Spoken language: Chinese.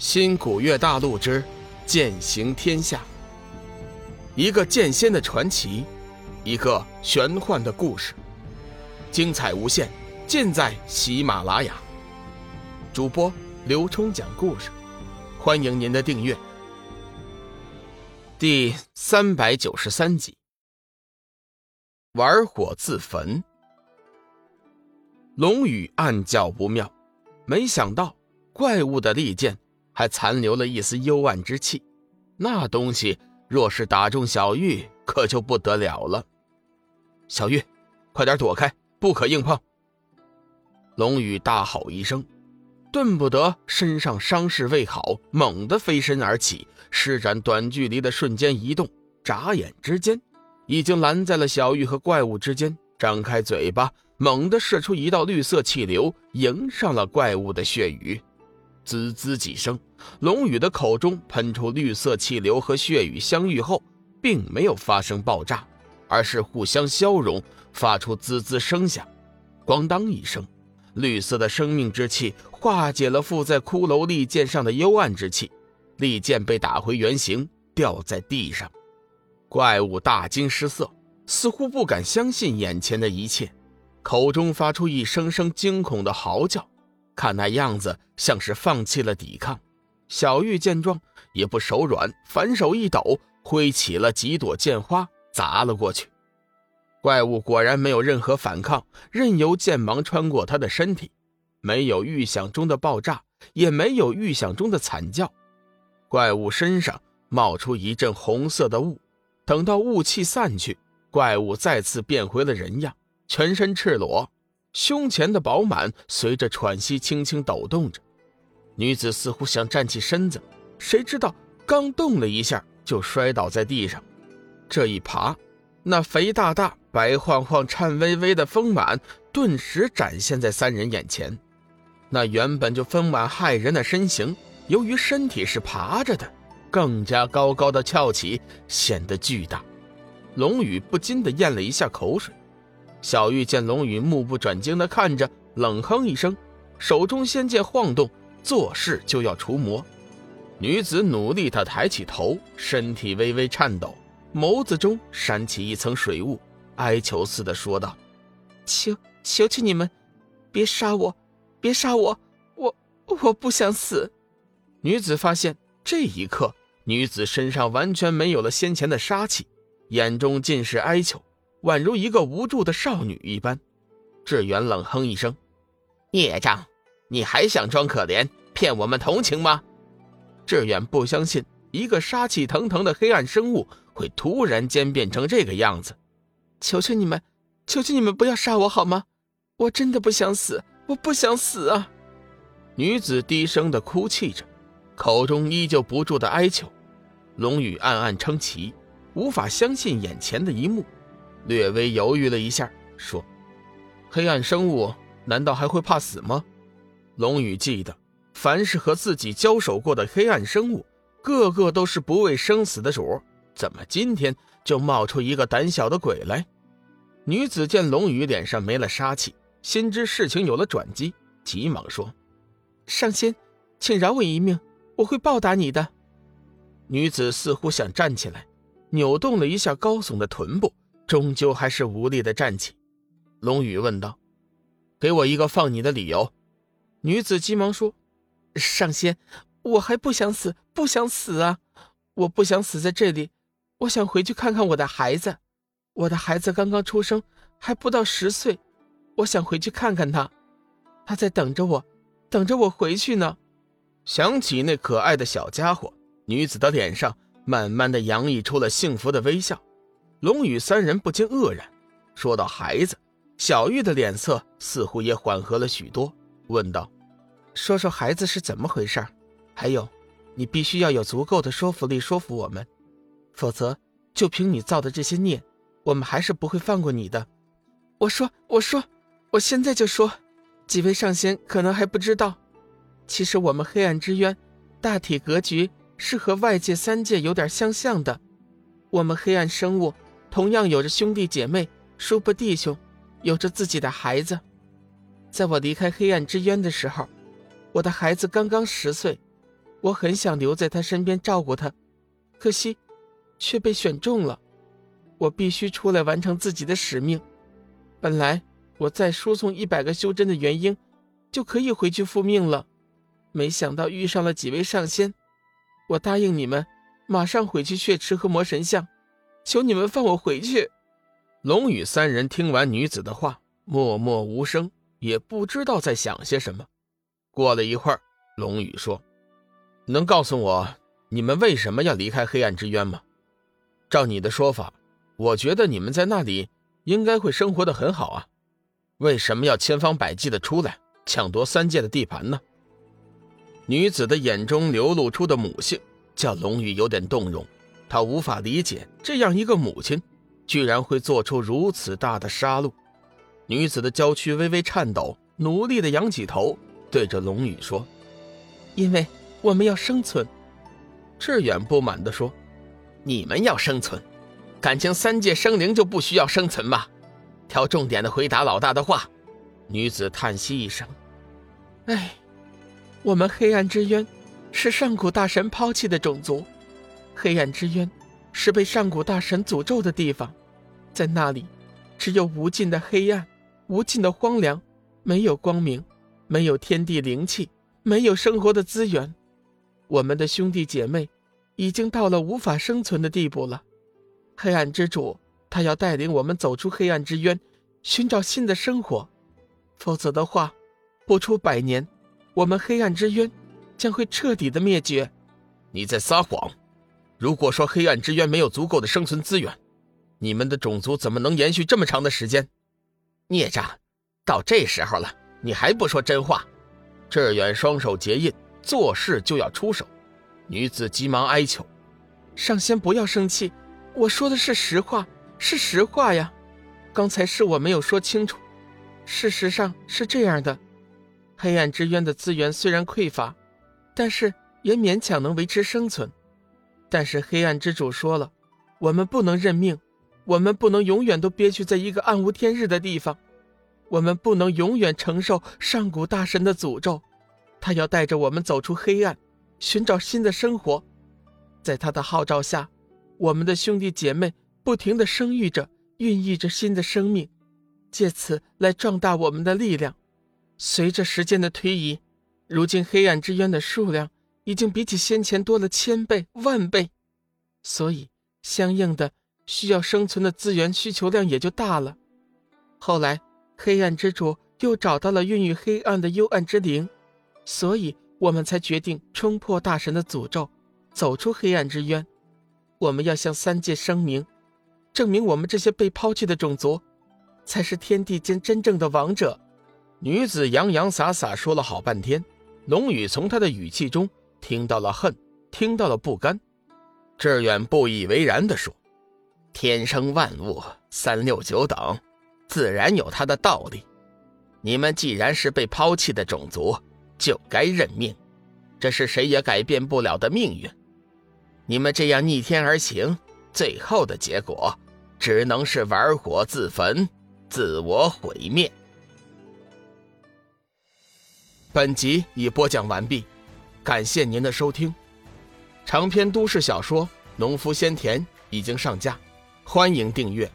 新古月大陆之剑行天下，一个剑仙的传奇，一个玄幻的故事，精彩无限，尽在喜马拉雅。主播刘冲讲故事，欢迎您的订阅。第三百九十三集，玩火自焚。龙宇暗叫不妙，没想到怪物的利剑。还残留了一丝幽暗之气，那东西若是打中小玉，可就不得了了。小玉，快点躲开，不可硬碰！龙宇大吼一声，顿不得身上伤势未好，猛地飞身而起，施展短距离的瞬间移动，眨眼之间，已经拦在了小玉和怪物之间，张开嘴巴，猛地射出一道绿色气流，迎上了怪物的血雨。滋滋几声，龙宇的口中喷出绿色气流和血雨相遇后，并没有发生爆炸，而是互相消融，发出滋滋声响。咣当一声，绿色的生命之气化解了附在骷髅利剑上的幽暗之气，利剑被打回原形，掉在地上。怪物大惊失色，似乎不敢相信眼前的一切，口中发出一声声惊恐的嚎叫。看那样子，像是放弃了抵抗。小玉见状，也不手软，反手一抖，挥起了几朵剑花，砸了过去。怪物果然没有任何反抗，任由剑芒穿过他的身体，没有预想中的爆炸，也没有预想中的惨叫。怪物身上冒出一阵红色的雾，等到雾气散去，怪物再次变回了人样，全身赤裸。胸前的饱满随着喘息轻轻抖动着，女子似乎想站起身子，谁知道刚动了一下就摔倒在地上。这一爬，那肥大大、白晃晃、颤巍巍的丰满顿时展现在三人眼前。那原本就丰满骇人的身形，由于身体是爬着的，更加高高的翘起，显得巨大。龙宇不禁地咽了一下口水。小玉见龙宇目不转睛地看着，冷哼一声，手中仙剑晃动，作势就要除魔。女子努力地抬起头，身体微微颤抖，眸子中闪起一层水雾，哀求似的说道：“求求求你们，别杀我，别杀我，我我不想死。”女子发现这一刻，女子身上完全没有了先前的杀气，眼中尽是哀求。宛如一个无助的少女一般，志远冷哼一声：“孽障，你还想装可怜，骗我们同情吗？”志远不相信一个杀气腾腾的黑暗生物会突然间变成这个样子。求求你们，求求你们不要杀我好吗？我真的不想死，我不想死啊！女子低声的哭泣着，口中依旧不住的哀求。龙宇暗暗称奇，无法相信眼前的一幕。略微犹豫了一下，说：“黑暗生物难道还会怕死吗？”龙宇记得，凡是和自己交手过的黑暗生物，个个都是不畏生死的主，怎么今天就冒出一个胆小的鬼来？女子见龙宇脸上没了杀气，心知事情有了转机，急忙说：“上仙，请饶我一命，我会报答你的。”女子似乎想站起来，扭动了一下高耸的臀部。终究还是无力的站起，龙宇问道：“给我一个放你的理由。”女子急忙说：“上仙，我还不想死，不想死啊！我不想死在这里，我想回去看看我的孩子。我的孩子刚刚出生，还不到十岁，我想回去看看他，他在等着我，等着我回去呢。”想起那可爱的小家伙，女子的脸上慢慢的洋溢出了幸福的微笑。龙宇三人不禁愕然，说到孩子，小玉的脸色似乎也缓和了许多，问道：“说说孩子是怎么回事？还有，你必须要有足够的说服力说服我们，否则就凭你造的这些孽，我们还是不会放过你的。”我说，我说，我现在就说，几位上仙可能还不知道，其实我们黑暗之渊，大体格局是和外界三界有点相像的，我们黑暗生物。同样有着兄弟姐妹、叔伯弟兄，有着自己的孩子。在我离开黑暗之渊的时候，我的孩子刚刚十岁，我很想留在他身边照顾他，可惜却被选中了。我必须出来完成自己的使命。本来我再输送一百个修真的元婴，就可以回去复命了。没想到遇上了几位上仙，我答应你们，马上回去血池和魔神像，求你们放我回去。龙宇三人听完女子的话，默默无声，也不知道在想些什么。过了一会儿，龙宇说：“能告诉我你们为什么要离开黑暗之渊吗？照你的说法，我觉得你们在那里应该会生活的很好啊，为什么要千方百计的出来抢夺三界的地盘呢？”女子的眼中流露出的母性，叫龙宇有点动容。他无法理解这样一个母亲。居然会做出如此大的杀戮！女子的娇躯微微颤抖，努力的仰起头，对着龙宇说：“因为我们要生存。”志远不满地说：“你们要生存？感情三界生灵就不需要生存吗？”挑重点的回答老大的话。女子叹息一声：“哎，我们黑暗之渊是上古大神抛弃的种族，黑暗之渊是被上古大神诅咒的地方。”在那里，只有无尽的黑暗，无尽的荒凉，没有光明，没有天地灵气，没有生活的资源。我们的兄弟姐妹已经到了无法生存的地步了。黑暗之主，他要带领我们走出黑暗之渊，寻找新的生活。否则的话，不出百年，我们黑暗之渊将会彻底的灭绝。你在撒谎！如果说黑暗之渊没有足够的生存资源，你们的种族怎么能延续这么长的时间？孽障，到这时候了，你还不说真话？志远双手结印，做事就要出手。女子急忙哀求：“上仙不要生气，我说的是实话，是实话呀。刚才是我没有说清楚。事实上是这样的：黑暗之渊的资源虽然匮乏，但是也勉强能维持生存。但是黑暗之主说了，我们不能认命。”我们不能永远都憋屈在一个暗无天日的地方，我们不能永远承受上古大神的诅咒，他要带着我们走出黑暗，寻找新的生活。在他的号召下，我们的兄弟姐妹不停地生育着、孕育着新的生命，借此来壮大我们的力量。随着时间的推移，如今黑暗之渊的数量已经比起先前多了千倍、万倍，所以相应的。需要生存的资源需求量也就大了。后来，黑暗之主又找到了孕育黑暗的幽暗之灵，所以我们才决定冲破大神的诅咒，走出黑暗之渊。我们要向三界声明，证明我们这些被抛弃的种族，才是天地间真正的王者。女子洋洋洒洒说了好半天，龙宇从她的语气中听到了恨，听到了不甘。志远不以为然地说。天生万物三六九等，自然有它的道理。你们既然是被抛弃的种族，就该认命，这是谁也改变不了的命运。你们这样逆天而行，最后的结果只能是玩火自焚，自我毁灭。本集已播讲完毕，感谢您的收听。长篇都市小说《农夫先田》已经上架。欢迎订阅。